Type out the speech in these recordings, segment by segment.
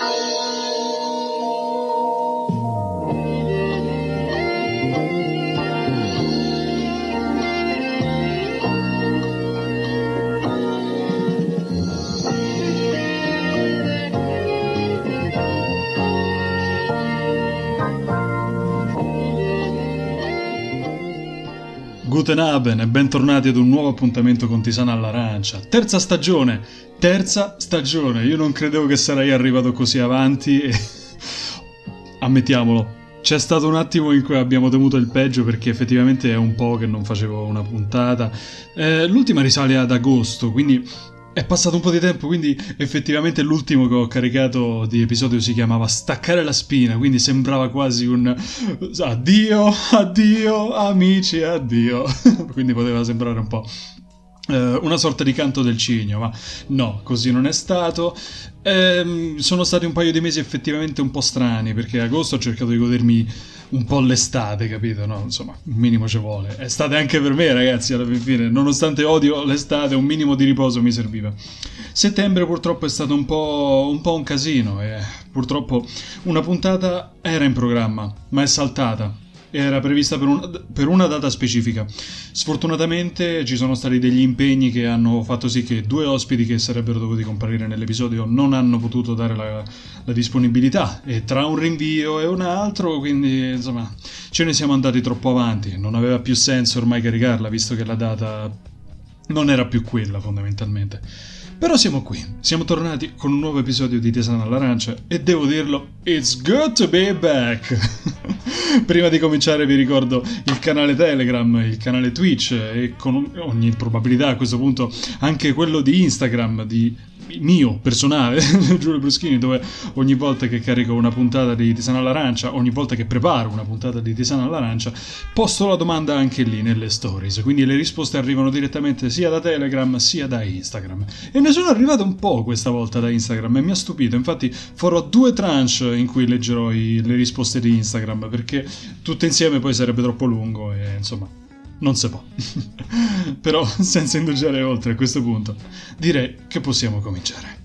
Música Guten Abend e bentornati ad un nuovo appuntamento con Tisana all'Arancia. Terza stagione, terza stagione. Io non credevo che sarei arrivato così avanti e... Ammettiamolo, c'è stato un attimo in cui abbiamo temuto il peggio perché effettivamente è un po' che non facevo una puntata. Eh, l'ultima risale ad agosto, quindi è passato un po' di tempo, quindi effettivamente l'ultimo che ho caricato di episodio si chiamava Staccare la spina, quindi sembrava quasi un addio, addio, amici, addio. quindi poteva sembrare un po' una sorta di canto del cigno, ma no, così non è stato. Eh, sono stati un paio di mesi effettivamente un po' strani, perché agosto ho cercato di godermi un po' l'estate, capito? No, insomma, un minimo ci vuole. Estate anche per me, ragazzi, alla fine. Nonostante odio l'estate, un minimo di riposo mi serviva. Settembre purtroppo è stato un po', un, po un casino e purtroppo una puntata era in programma, ma è saltata era prevista per, un, per, una data specifica. Sfortunatamente ci sono stati degli impegni che hanno fatto sì che due ospiti che sarebbero dovuti comparire nell'episodio non hanno potuto dare la, la disponibilità e tra un rinvio e un altro, quindi insomma ce ne siamo andati troppo avanti, non aveva più senso ormai caricarla visto che la data non era più quella fondamentalmente. Però siamo qui, siamo tornati con un nuovo episodio di Tesana all'Arancia e devo dirlo, it's good to be back! Prima di cominciare vi ricordo il canale Telegram, il canale Twitch e con ogni probabilità a questo punto anche quello di Instagram di mio personale, Giulio Bruschini, dove ogni volta che carico una puntata di Tisana all'Arancia, ogni volta che preparo una puntata di Tisana all'Arancia, posto la domanda anche lì nelle stories. Quindi le risposte arrivano direttamente sia da Telegram sia da Instagram. E ne sono arrivate un po' questa volta da Instagram e mi ha stupito. Infatti farò due tranche in cui leggerò i, le risposte di Instagram perché tutte insieme poi sarebbe troppo lungo e insomma non si può. Però senza indugiare oltre a questo punto, direi che possiamo cominciare.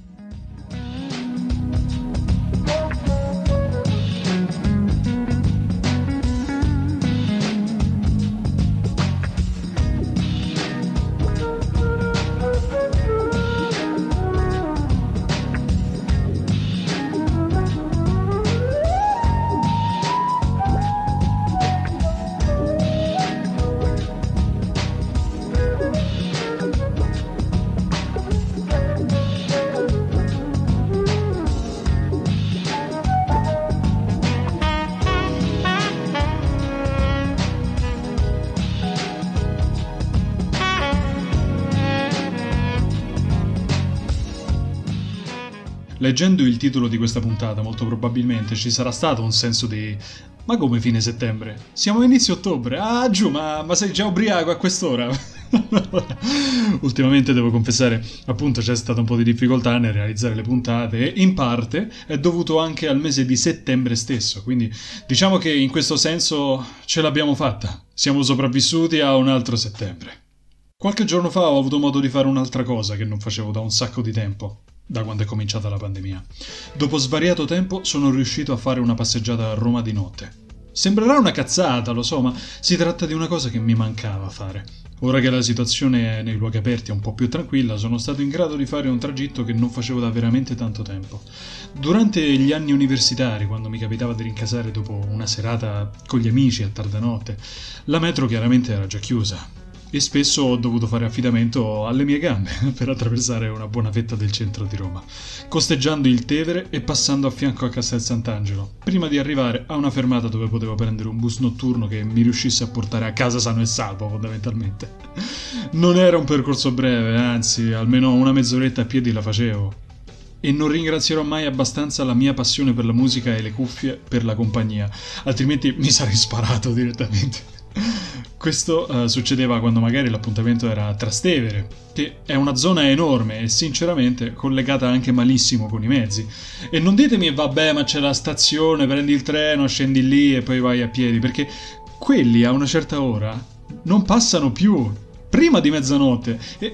Leggendo il titolo di questa puntata, molto probabilmente ci sarà stato un senso di ma come fine settembre? Siamo inizio ottobre. Ah, giù, ma, ma sei già ubriaco a quest'ora? Ultimamente devo confessare, appunto, c'è stata un po' di difficoltà nel realizzare le puntate e in parte è dovuto anche al mese di settembre stesso. Quindi diciamo che in questo senso ce l'abbiamo fatta. Siamo sopravvissuti a un altro settembre. Qualche giorno fa ho avuto modo di fare un'altra cosa che non facevo da un sacco di tempo da quando è cominciata la pandemia. Dopo svariato tempo sono riuscito a fare una passeggiata a Roma di notte. Sembrerà una cazzata, lo so, ma si tratta di una cosa che mi mancava fare. Ora che la situazione nei luoghi aperti è un po' più tranquilla, sono stato in grado di fare un tragitto che non facevo da veramente tanto tempo. Durante gli anni universitari, quando mi capitava di rincasare dopo una serata con gli amici a tarda notte, la metro chiaramente era già chiusa, e spesso ho dovuto fare affidamento alle mie gambe per attraversare una buona fetta del centro di Roma, costeggiando il Tevere e passando a fianco a Castel Sant'Angelo, prima di arrivare a una fermata dove potevo prendere un bus notturno che mi riuscisse a portare a casa sano e salvo, fondamentalmente. Non era un percorso breve, anzi, almeno una mezz'oretta a piedi la facevo, e non ringrazierò mai abbastanza la mia passione per la musica e le cuffie per la compagnia, altrimenti mi sarei sparato direttamente. Questo uh, succedeva quando magari l'appuntamento era a Trastevere, che è una zona enorme e sinceramente collegata anche malissimo con i mezzi. E non ditemi vabbè ma c'è la stazione, prendi il treno, scendi lì e poi vai a piedi, perché quelli a una certa ora non passano più prima di mezzanotte. E,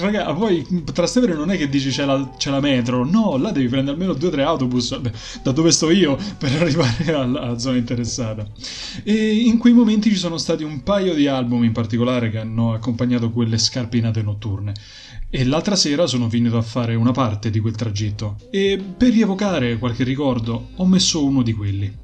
raga, poi Trastevere non è che dici c'è la, c'è la metro, no, là devi prendere almeno due o tre autobus da dove sto io per arrivare alla, alla zona interessata. E in quei momenti ci sono stati un paio di album in particolare che hanno accompagnato quelle scarpinate notturne. E l'altra sera sono finito a fare una parte di quel tragitto e per rievocare qualche ricordo ho messo uno di quelli.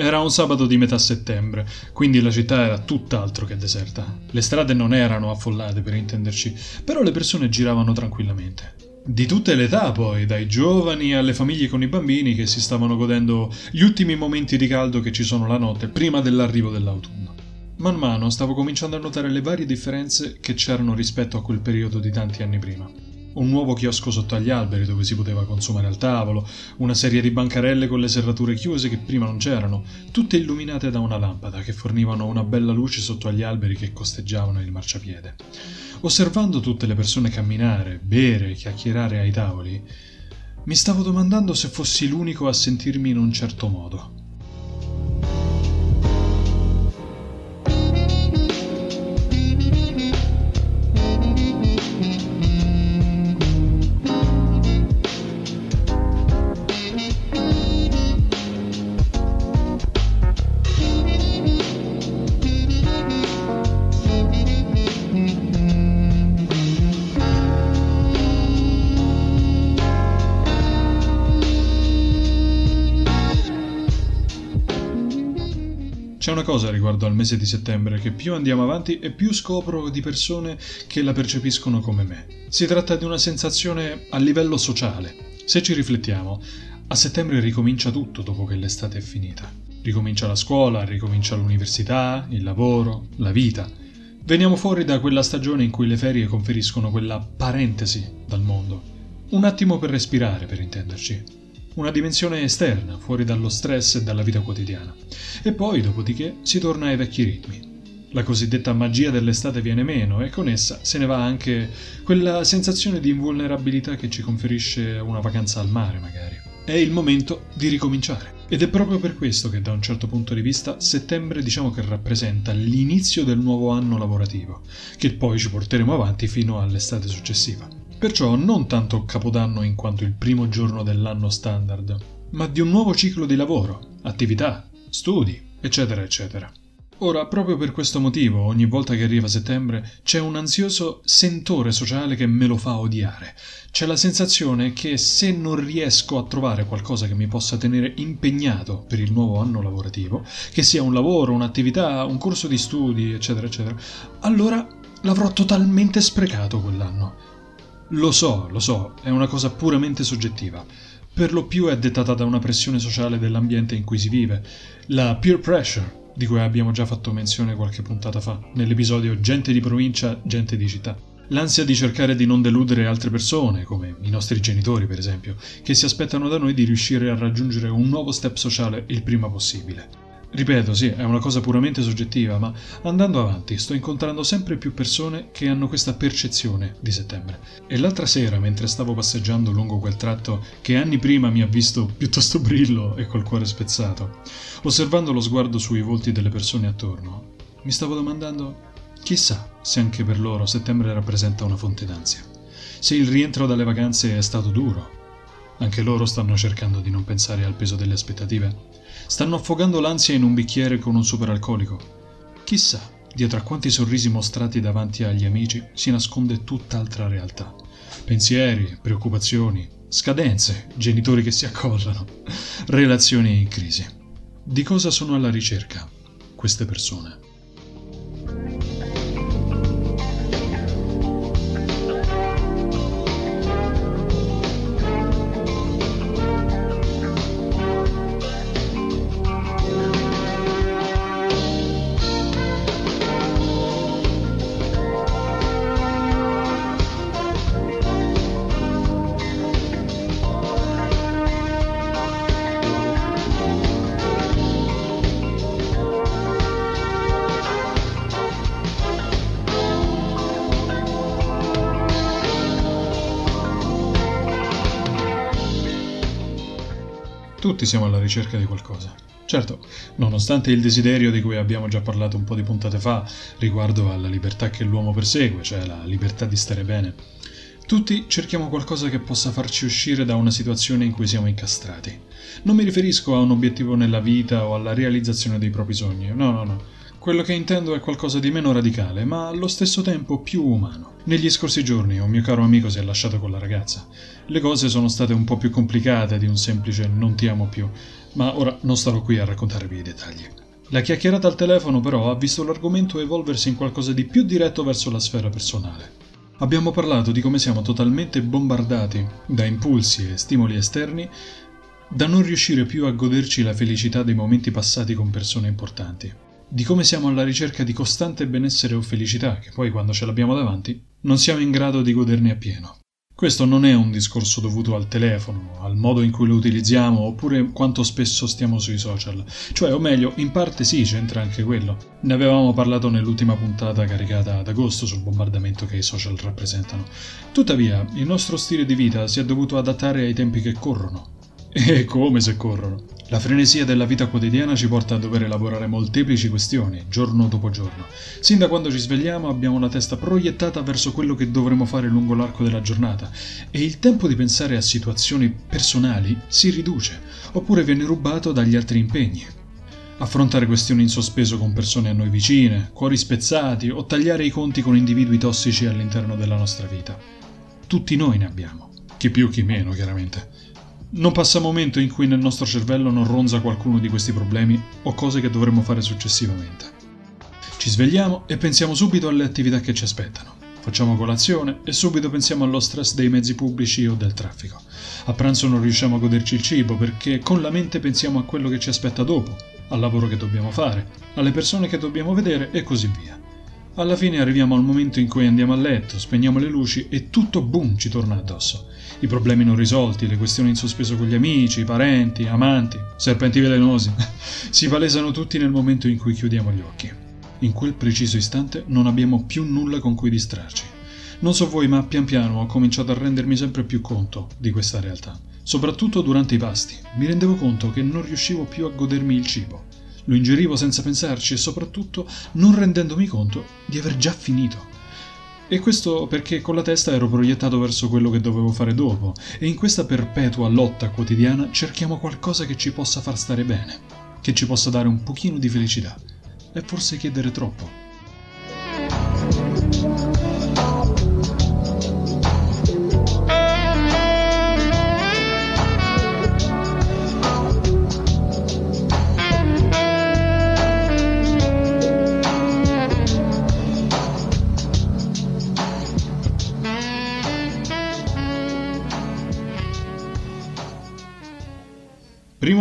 Era un sabato di metà settembre, quindi la città era tutt'altro che deserta. Le strade non erano affollate per intenderci, però le persone giravano tranquillamente. Di tutte le età poi, dai giovani alle famiglie con i bambini che si stavano godendo gli ultimi momenti di caldo che ci sono la notte prima dell'arrivo dell'autunno. Man mano stavo cominciando a notare le varie differenze che c'erano rispetto a quel periodo di tanti anni prima. Un nuovo chiosco sotto agli alberi dove si poteva consumare al tavolo, una serie di bancarelle con le serrature chiuse che prima non c'erano, tutte illuminate da una lampada che fornivano una bella luce sotto agli alberi che costeggiavano il marciapiede. Osservando tutte le persone camminare, bere, chiacchierare ai tavoli, mi stavo domandando se fossi l'unico a sentirmi in un certo modo. C'è una cosa riguardo al mese di settembre che più andiamo avanti e più scopro di persone che la percepiscono come me. Si tratta di una sensazione a livello sociale. Se ci riflettiamo, a settembre ricomincia tutto dopo che l'estate è finita. Ricomincia la scuola, ricomincia l'università, il lavoro, la vita. Veniamo fuori da quella stagione in cui le ferie conferiscono quella parentesi dal mondo. Un attimo per respirare, per intenderci una dimensione esterna, fuori dallo stress e dalla vita quotidiana. E poi, dopodiché, si torna ai vecchi ritmi. La cosiddetta magia dell'estate viene meno e con essa se ne va anche quella sensazione di invulnerabilità che ci conferisce una vacanza al mare, magari. È il momento di ricominciare. Ed è proprio per questo che da un certo punto di vista settembre diciamo che rappresenta l'inizio del nuovo anno lavorativo, che poi ci porteremo avanti fino all'estate successiva. Perciò non tanto Capodanno in quanto il primo giorno dell'anno standard, ma di un nuovo ciclo di lavoro, attività, studi, eccetera, eccetera. Ora, proprio per questo motivo, ogni volta che arriva settembre c'è un ansioso sentore sociale che me lo fa odiare. C'è la sensazione che se non riesco a trovare qualcosa che mi possa tenere impegnato per il nuovo anno lavorativo, che sia un lavoro, un'attività, un corso di studi, eccetera, eccetera, allora l'avrò totalmente sprecato quell'anno. Lo so, lo so, è una cosa puramente soggettiva. Per lo più è dettata da una pressione sociale dell'ambiente in cui si vive, la peer pressure, di cui abbiamo già fatto menzione qualche puntata fa, nell'episodio Gente di provincia, gente di città. L'ansia di cercare di non deludere altre persone, come i nostri genitori per esempio, che si aspettano da noi di riuscire a raggiungere un nuovo step sociale il prima possibile. Ripeto, sì, è una cosa puramente soggettiva, ma andando avanti sto incontrando sempre più persone che hanno questa percezione di settembre. E l'altra sera, mentre stavo passeggiando lungo quel tratto che anni prima mi ha visto piuttosto brillo e col cuore spezzato, osservando lo sguardo sui volti delle persone attorno, mi stavo domandando chissà se anche per loro settembre rappresenta una fonte d'ansia. Se il rientro dalle vacanze è stato duro. Anche loro stanno cercando di non pensare al peso delle aspettative Stanno affogando l'ansia in un bicchiere con un superalcolico. Chissà, dietro a quanti sorrisi mostrati davanti agli amici si nasconde tutt'altra realtà. Pensieri, preoccupazioni, scadenze, genitori che si accollano, relazioni in crisi. Di cosa sono alla ricerca queste persone? Ricerca di qualcosa. Certo, nonostante il desiderio di cui abbiamo già parlato un po' di puntate fa riguardo alla libertà che l'uomo persegue, cioè la libertà di stare bene, tutti cerchiamo qualcosa che possa farci uscire da una situazione in cui siamo incastrati. Non mi riferisco a un obiettivo nella vita o alla realizzazione dei propri sogni, no, no, no. Quello che intendo è qualcosa di meno radicale, ma allo stesso tempo più umano. Negli scorsi giorni un mio caro amico si è lasciato con la ragazza. Le cose sono state un po' più complicate di un semplice non ti amo più, ma ora non starò qui a raccontarvi i dettagli. La chiacchierata al telefono però ha visto l'argomento evolversi in qualcosa di più diretto verso la sfera personale. Abbiamo parlato di come siamo totalmente bombardati da impulsi e stimoli esterni da non riuscire più a goderci la felicità dei momenti passati con persone importanti. Di come siamo alla ricerca di costante benessere o felicità, che poi quando ce l'abbiamo davanti non siamo in grado di goderne appieno. Questo non è un discorso dovuto al telefono, al modo in cui lo utilizziamo oppure quanto spesso stiamo sui social. Cioè, o meglio, in parte sì, c'entra anche quello. Ne avevamo parlato nell'ultima puntata caricata ad agosto sul bombardamento che i social rappresentano. Tuttavia, il nostro stile di vita si è dovuto adattare ai tempi che corrono. E come se corrono. La frenesia della vita quotidiana ci porta a dover elaborare molteplici questioni, giorno dopo giorno. Sin da quando ci svegliamo abbiamo la testa proiettata verso quello che dovremo fare lungo l'arco della giornata e il tempo di pensare a situazioni personali si riduce, oppure viene rubato dagli altri impegni. Affrontare questioni in sospeso con persone a noi vicine, cuori spezzati o tagliare i conti con individui tossici all'interno della nostra vita. Tutti noi ne abbiamo, chi più chi meno chiaramente. Non passa momento in cui nel nostro cervello non ronza qualcuno di questi problemi o cose che dovremmo fare successivamente. Ci svegliamo e pensiamo subito alle attività che ci aspettano. Facciamo colazione e subito pensiamo allo stress dei mezzi pubblici o del traffico. A pranzo non riusciamo a goderci il cibo perché con la mente pensiamo a quello che ci aspetta dopo, al lavoro che dobbiamo fare, alle persone che dobbiamo vedere e così via. Alla fine arriviamo al momento in cui andiamo a letto, spegniamo le luci e tutto boom ci torna addosso. I problemi non risolti, le questioni in sospeso con gli amici, i parenti, amanti, serpenti velenosi, si palesano tutti nel momento in cui chiudiamo gli occhi. In quel preciso istante non abbiamo più nulla con cui distrarci. Non so voi, ma pian piano ho cominciato a rendermi sempre più conto di questa realtà. Soprattutto durante i pasti, mi rendevo conto che non riuscivo più a godermi il cibo lo ingerivo senza pensarci e soprattutto non rendendomi conto di aver già finito. E questo perché con la testa ero proiettato verso quello che dovevo fare dopo, e in questa perpetua lotta quotidiana cerchiamo qualcosa che ci possa far stare bene, che ci possa dare un pochino di felicità. E forse chiedere troppo.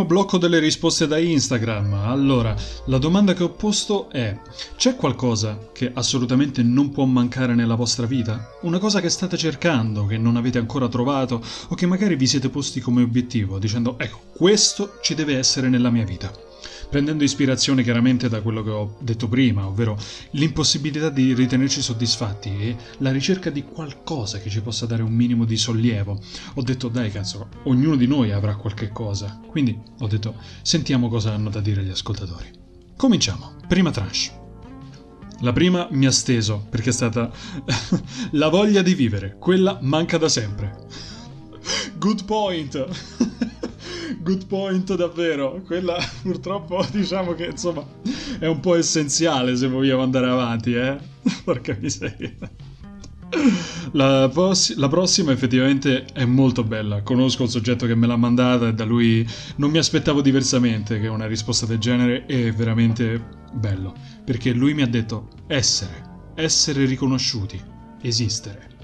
Blocco delle risposte da Instagram. Allora, la domanda che ho posto è: c'è qualcosa che assolutamente non può mancare nella vostra vita? Una cosa che state cercando, che non avete ancora trovato o che magari vi siete posti come obiettivo, dicendo ecco, questo ci deve essere nella mia vita prendendo ispirazione chiaramente da quello che ho detto prima, ovvero l'impossibilità di ritenerci soddisfatti e la ricerca di qualcosa che ci possa dare un minimo di sollievo. Ho detto dai cazzo, ognuno di noi avrà qualche cosa, quindi ho detto sentiamo cosa hanno da dire gli ascoltatori. Cominciamo, prima tranche. La prima mi ha steso perché è stata la voglia di vivere, quella manca da sempre. Good point. good point davvero. Quella purtroppo diciamo che insomma è un po' essenziale se vogliamo andare avanti, eh. Porca miseria. La, poss- la, prossima effettivamente è molto bella. Conosco il soggetto che me l'ha mandata e da lui non mi aspettavo diversamente che una risposta del genere è veramente bello. Perché lui mi ha detto essere, essere riconosciuti, esistere.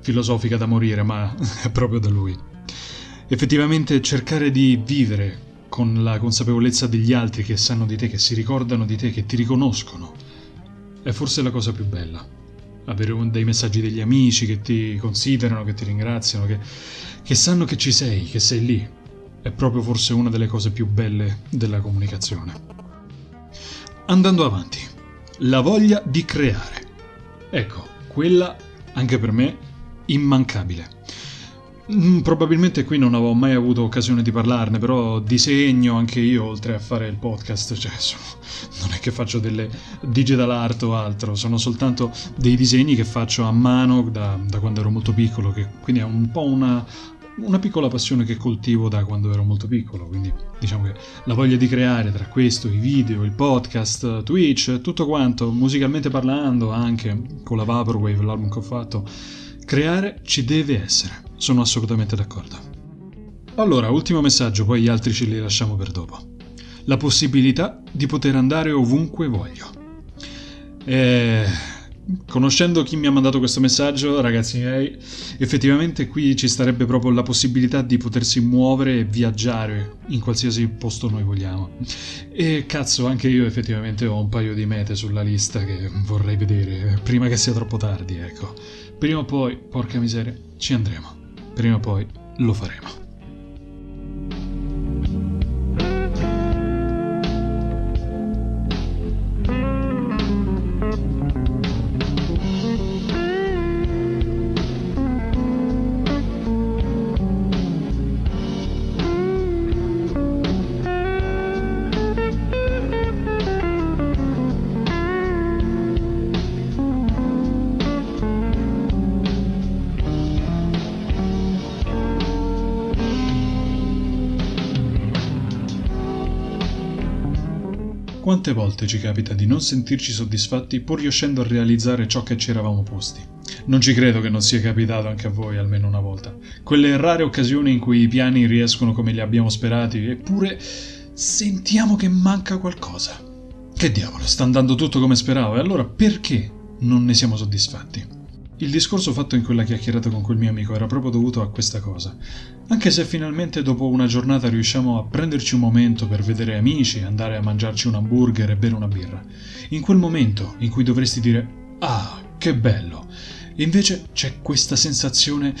Filosofica da morire, ma è proprio da lui effettivamente cercare di vivere con la consapevolezza degli altri che sanno di te, che si ricordano di te, che ti riconoscono, è forse la cosa più bella. Avere dei messaggi degli amici che ti considerano, che ti ringraziano, che, che sanno che ci sei, che sei lì, è proprio forse una delle cose più belle della comunicazione. Andando avanti, la voglia di creare. Ecco, quella anche per me immancabile Mm, probabilmente qui non avevo mai avuto occasione di parlarne, però disegno anche io oltre a fare il podcast, cioè sono, non è che faccio delle digital art o altro, sono soltanto dei disegni che faccio a mano da, da quando ero molto piccolo, che quindi è un po' una, una piccola passione che coltivo da quando ero molto piccolo, quindi diciamo che la voglia di creare tra questo, i video, il podcast, Twitch, tutto quanto, musicalmente parlando, anche con la Vaporwave, l'album che ho fatto, creare ci deve essere. Sono assolutamente d'accordo. Allora, ultimo messaggio, poi gli altri ce li lasciamo per dopo. La possibilità di poter andare ovunque voglio. E... Conoscendo chi mi ha mandato questo messaggio, ragazzi miei, effettivamente qui ci starebbe proprio la possibilità di potersi muovere e viaggiare in qualsiasi posto noi vogliamo. E cazzo, anche io effettivamente ho un paio di mete sulla lista che vorrei vedere prima che sia troppo tardi, ecco. Prima o poi, porca miseria, ci andremo prima o poi lo faremo. Quante volte ci capita di non sentirci soddisfatti pur riuscendo a realizzare ciò che ci eravamo posti? Non ci credo che non sia capitato anche a voi almeno una volta. Quelle rare occasioni in cui i piani riescono come li abbiamo sperati, eppure sentiamo che manca qualcosa. Che diavolo, sta andando tutto come speravo, e allora perché non ne siamo soddisfatti? Il discorso fatto in quella chiacchierata con quel mio amico era proprio dovuto a questa cosa. Anche se finalmente dopo una giornata riusciamo a prenderci un momento per vedere amici, andare a mangiarci un hamburger e bere una birra, in quel momento in cui dovresti dire Ah, che bello! Invece c'è questa sensazione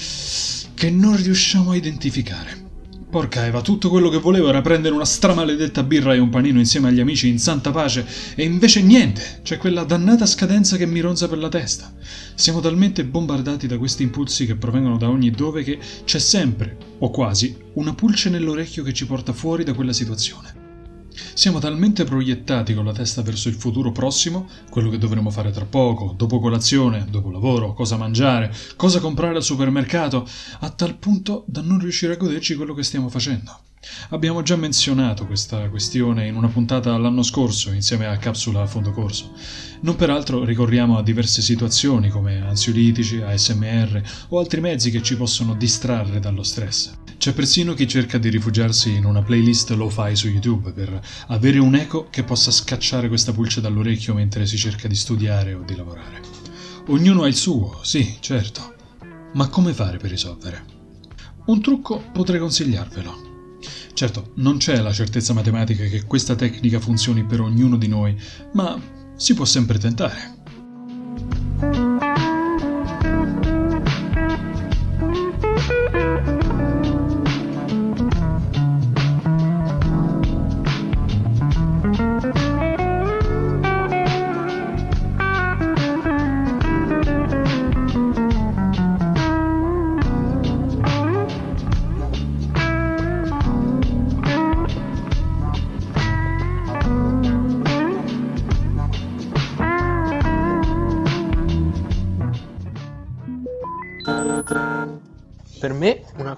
che non riusciamo a identificare. Porca Eva, tutto quello che volevo era prendere una stramaledetta birra e un panino insieme agli amici in santa pace, e invece niente, c'è quella dannata scadenza che mi ronza per la testa. Siamo talmente bombardati da questi impulsi che provengono da ogni dove che c'è sempre, o quasi, una pulce nell'orecchio che ci porta fuori da quella situazione. Siamo talmente proiettati con la testa verso il futuro prossimo, quello che dovremo fare tra poco, dopo colazione, dopo lavoro, cosa mangiare, cosa comprare al supermercato, a tal punto da non riuscire a goderci quello che stiamo facendo. Abbiamo già menzionato questa questione in una puntata l'anno scorso insieme a Capsula a fondo corso. Non peraltro ricorriamo a diverse situazioni come ansiolitici, ASMR o altri mezzi che ci possono distrarre dallo stress. C'è persino chi cerca di rifugiarsi in una playlist lo-fi su YouTube per avere un eco che possa scacciare questa pulce dall'orecchio mentre si cerca di studiare o di lavorare. Ognuno ha il suo, sì, certo. Ma come fare per risolvere? Un trucco potrei consigliarvelo. Certo, non c'è la certezza matematica che questa tecnica funzioni per ognuno di noi, ma si può sempre tentare.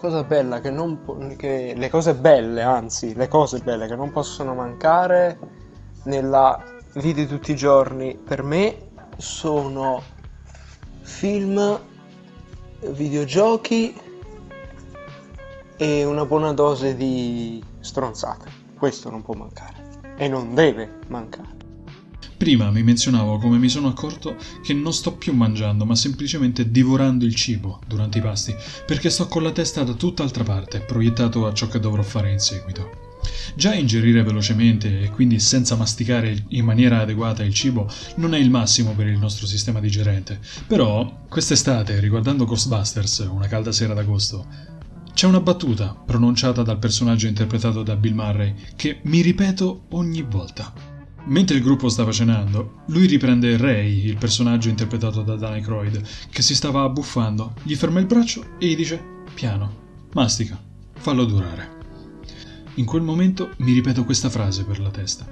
Cosa bella che non po- che le cose belle, anzi, le cose belle che non possono mancare nella vita di tutti i giorni per me sono film, videogiochi e una buona dose di stronzate. Questo non può mancare e non deve mancare. Prima mi menzionavo come mi sono accorto che non sto più mangiando, ma semplicemente divorando il cibo durante i pasti, perché sto con la testa da tutt'altra parte, proiettato a ciò che dovrò fare in seguito. Già ingerire velocemente e quindi senza masticare in maniera adeguata il cibo non è il massimo per il nostro sistema digerente, però quest'estate, riguardando Ghostbusters, una calda sera d'agosto, c'è una battuta pronunciata dal personaggio interpretato da Bill Murray che mi ripeto ogni volta. Mentre il gruppo stava cenando, lui riprende Ray, il personaggio interpretato da Dan Aykroyd, che si stava abbuffando, gli ferma il braccio e gli dice piano, mastica, fallo durare. In quel momento mi ripeto questa frase per la testa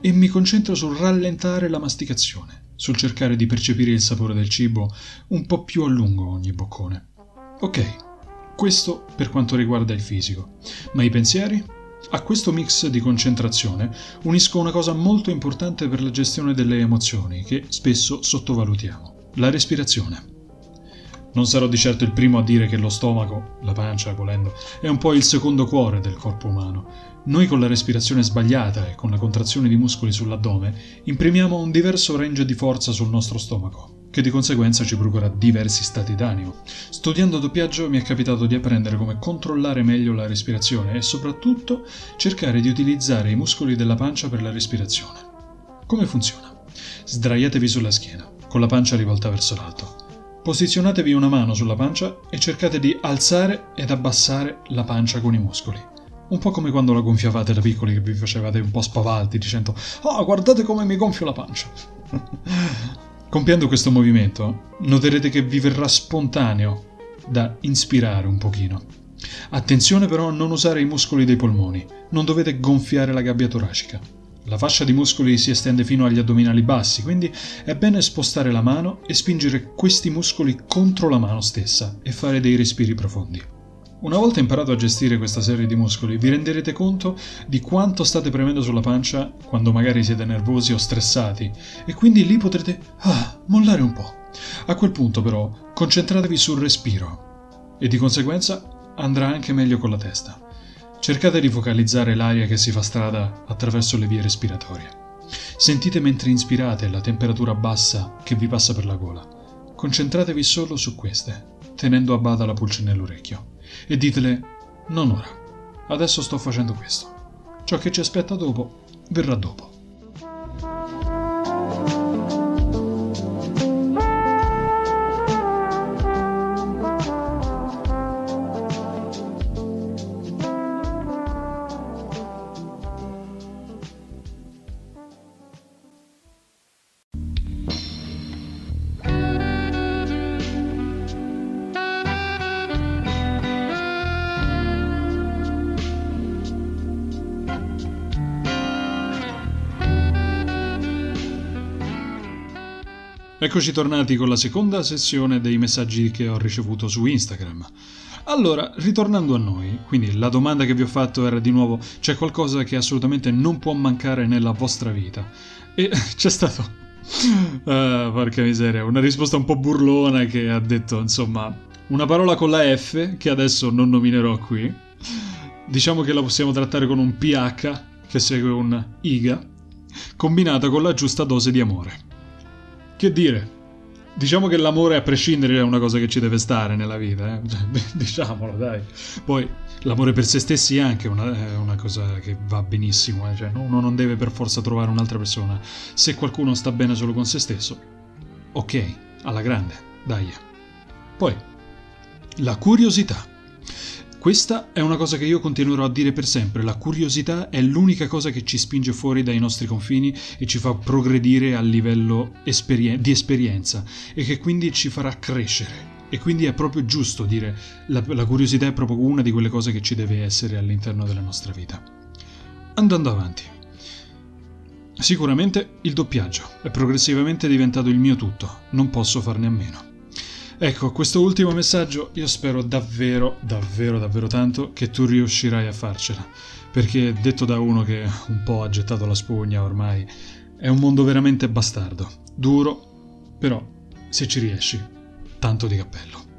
e mi concentro sul rallentare la masticazione, sul cercare di percepire il sapore del cibo un po' più a lungo ogni boccone. Ok, questo per quanto riguarda il fisico, ma i pensieri? A questo mix di concentrazione unisco una cosa molto importante per la gestione delle emozioni che spesso sottovalutiamo, la respirazione. Non sarò di certo il primo a dire che lo stomaco, la pancia volendo, è un po' il secondo cuore del corpo umano. Noi con la respirazione sbagliata e con la contrazione di muscoli sull'addome imprimiamo un diverso range di forza sul nostro stomaco, che di conseguenza ci procura diversi stati d'animo. Studiando doppiaggio mi è capitato di apprendere come controllare meglio la respirazione e soprattutto cercare di utilizzare i muscoli della pancia per la respirazione. Come funziona? Sdraiatevi sulla schiena, con la pancia rivolta verso l'alto. Posizionatevi una mano sulla pancia e cercate di alzare ed abbassare la pancia con i muscoli. Un po' come quando la gonfiavate da piccoli che vi facevate un po' spavaldi dicendo Oh, guardate come mi gonfio la pancia. Compiendo questo movimento, noterete che vi verrà spontaneo da inspirare un pochino. Attenzione però a non usare i muscoli dei polmoni, non dovete gonfiare la gabbia toracica. La fascia di muscoli si estende fino agli addominali bassi, quindi è bene spostare la mano e spingere questi muscoli contro la mano stessa e fare dei respiri profondi. Una volta imparato a gestire questa serie di muscoli, vi renderete conto di quanto state premendo sulla pancia quando magari siete nervosi o stressati e quindi lì potrete ah, mollare un po'. A quel punto però concentratevi sul respiro e di conseguenza andrà anche meglio con la testa. Cercate di focalizzare l'aria che si fa strada attraverso le vie respiratorie. Sentite mentre inspirate la temperatura bassa che vi passa per la gola. Concentratevi solo su queste, tenendo a bada la pulce nell'orecchio. E ditele, non ora, adesso sto facendo questo. Ciò che ci aspetta dopo, verrà dopo. Eccoci tornati con la seconda sessione dei messaggi che ho ricevuto su Instagram. Allora, ritornando a noi, quindi la domanda che vi ho fatto era di nuovo: c'è qualcosa che assolutamente non può mancare nella vostra vita? E c'è stato. Uh, porca miseria, una risposta un po' burlona che ha detto, insomma, una parola con la F che adesso non nominerò qui. Diciamo che la possiamo trattare con un PH che segue un IGA, combinata con la giusta dose di amore. Che dire? Diciamo che l'amore a prescindere è una cosa che ci deve stare nella vita, eh? Cioè, diciamolo dai. Poi l'amore per se stessi è anche una, è una cosa che va benissimo, eh? cioè, uno non deve per forza trovare un'altra persona. Se qualcuno sta bene solo con se stesso, ok, alla grande, dai. Poi, la curiosità. Questa è una cosa che io continuerò a dire per sempre, la curiosità è l'unica cosa che ci spinge fuori dai nostri confini e ci fa progredire a livello esperien- di esperienza e che quindi ci farà crescere. E quindi è proprio giusto dire la, la curiosità è proprio una di quelle cose che ci deve essere all'interno della nostra vita. Andando avanti. Sicuramente il doppiaggio è progressivamente diventato il mio tutto, non posso farne a meno. Ecco, questo ultimo messaggio io spero davvero, davvero, davvero tanto che tu riuscirai a farcela, perché detto da uno che un po' ha gettato la spugna ormai, è un mondo veramente bastardo, duro, però se ci riesci, tanto di cappello.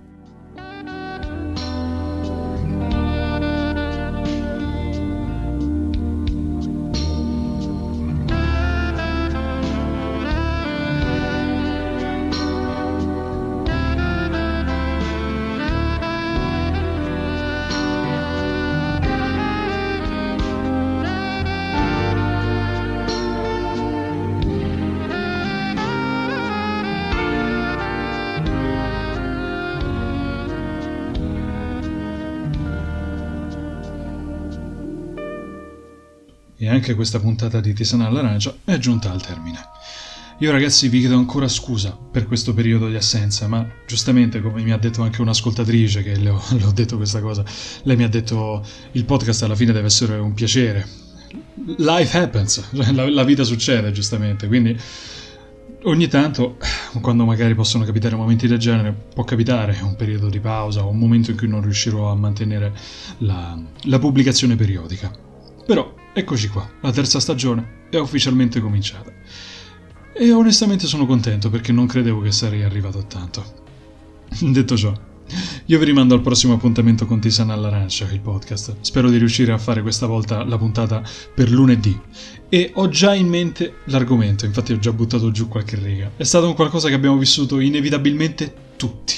Anche questa puntata di Tisana all'Arancia è giunta al termine. Io ragazzi vi chiedo ancora scusa per questo periodo di assenza, ma giustamente come mi ha detto anche un'ascoltatrice che le ho, le ho detto questa cosa, lei mi ha detto il podcast alla fine deve essere un piacere. Life happens, cioè la, la vita succede giustamente, quindi ogni tanto, quando magari possono capitare momenti del genere, può capitare un periodo di pausa o un momento in cui non riuscirò a mantenere la, la pubblicazione periodica. Però eccoci qua, la terza stagione è ufficialmente cominciata. E onestamente sono contento perché non credevo che sarei arrivato a tanto. Detto ciò, io vi rimando al prossimo appuntamento con Tisana all'Arancia, il podcast. Spero di riuscire a fare questa volta la puntata per lunedì. E ho già in mente l'argomento, infatti ho già buttato giù qualche riga. È stato un qualcosa che abbiamo vissuto inevitabilmente tutti.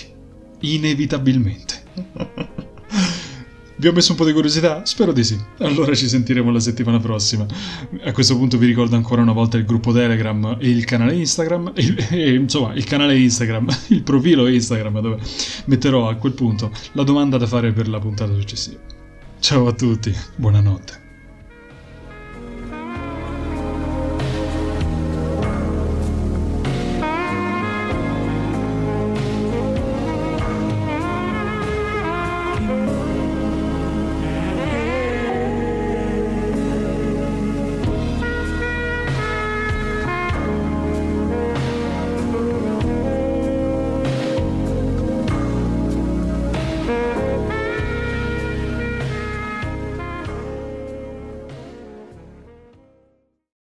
Inevitabilmente. Vi ho messo un po' di curiosità? Spero di sì. Allora ci sentiremo la settimana prossima. A questo punto vi ricordo ancora una volta il gruppo Telegram e il canale Instagram. E, e, insomma, il canale Instagram, il profilo Instagram dove metterò a quel punto la domanda da fare per la puntata successiva. Ciao a tutti, buonanotte.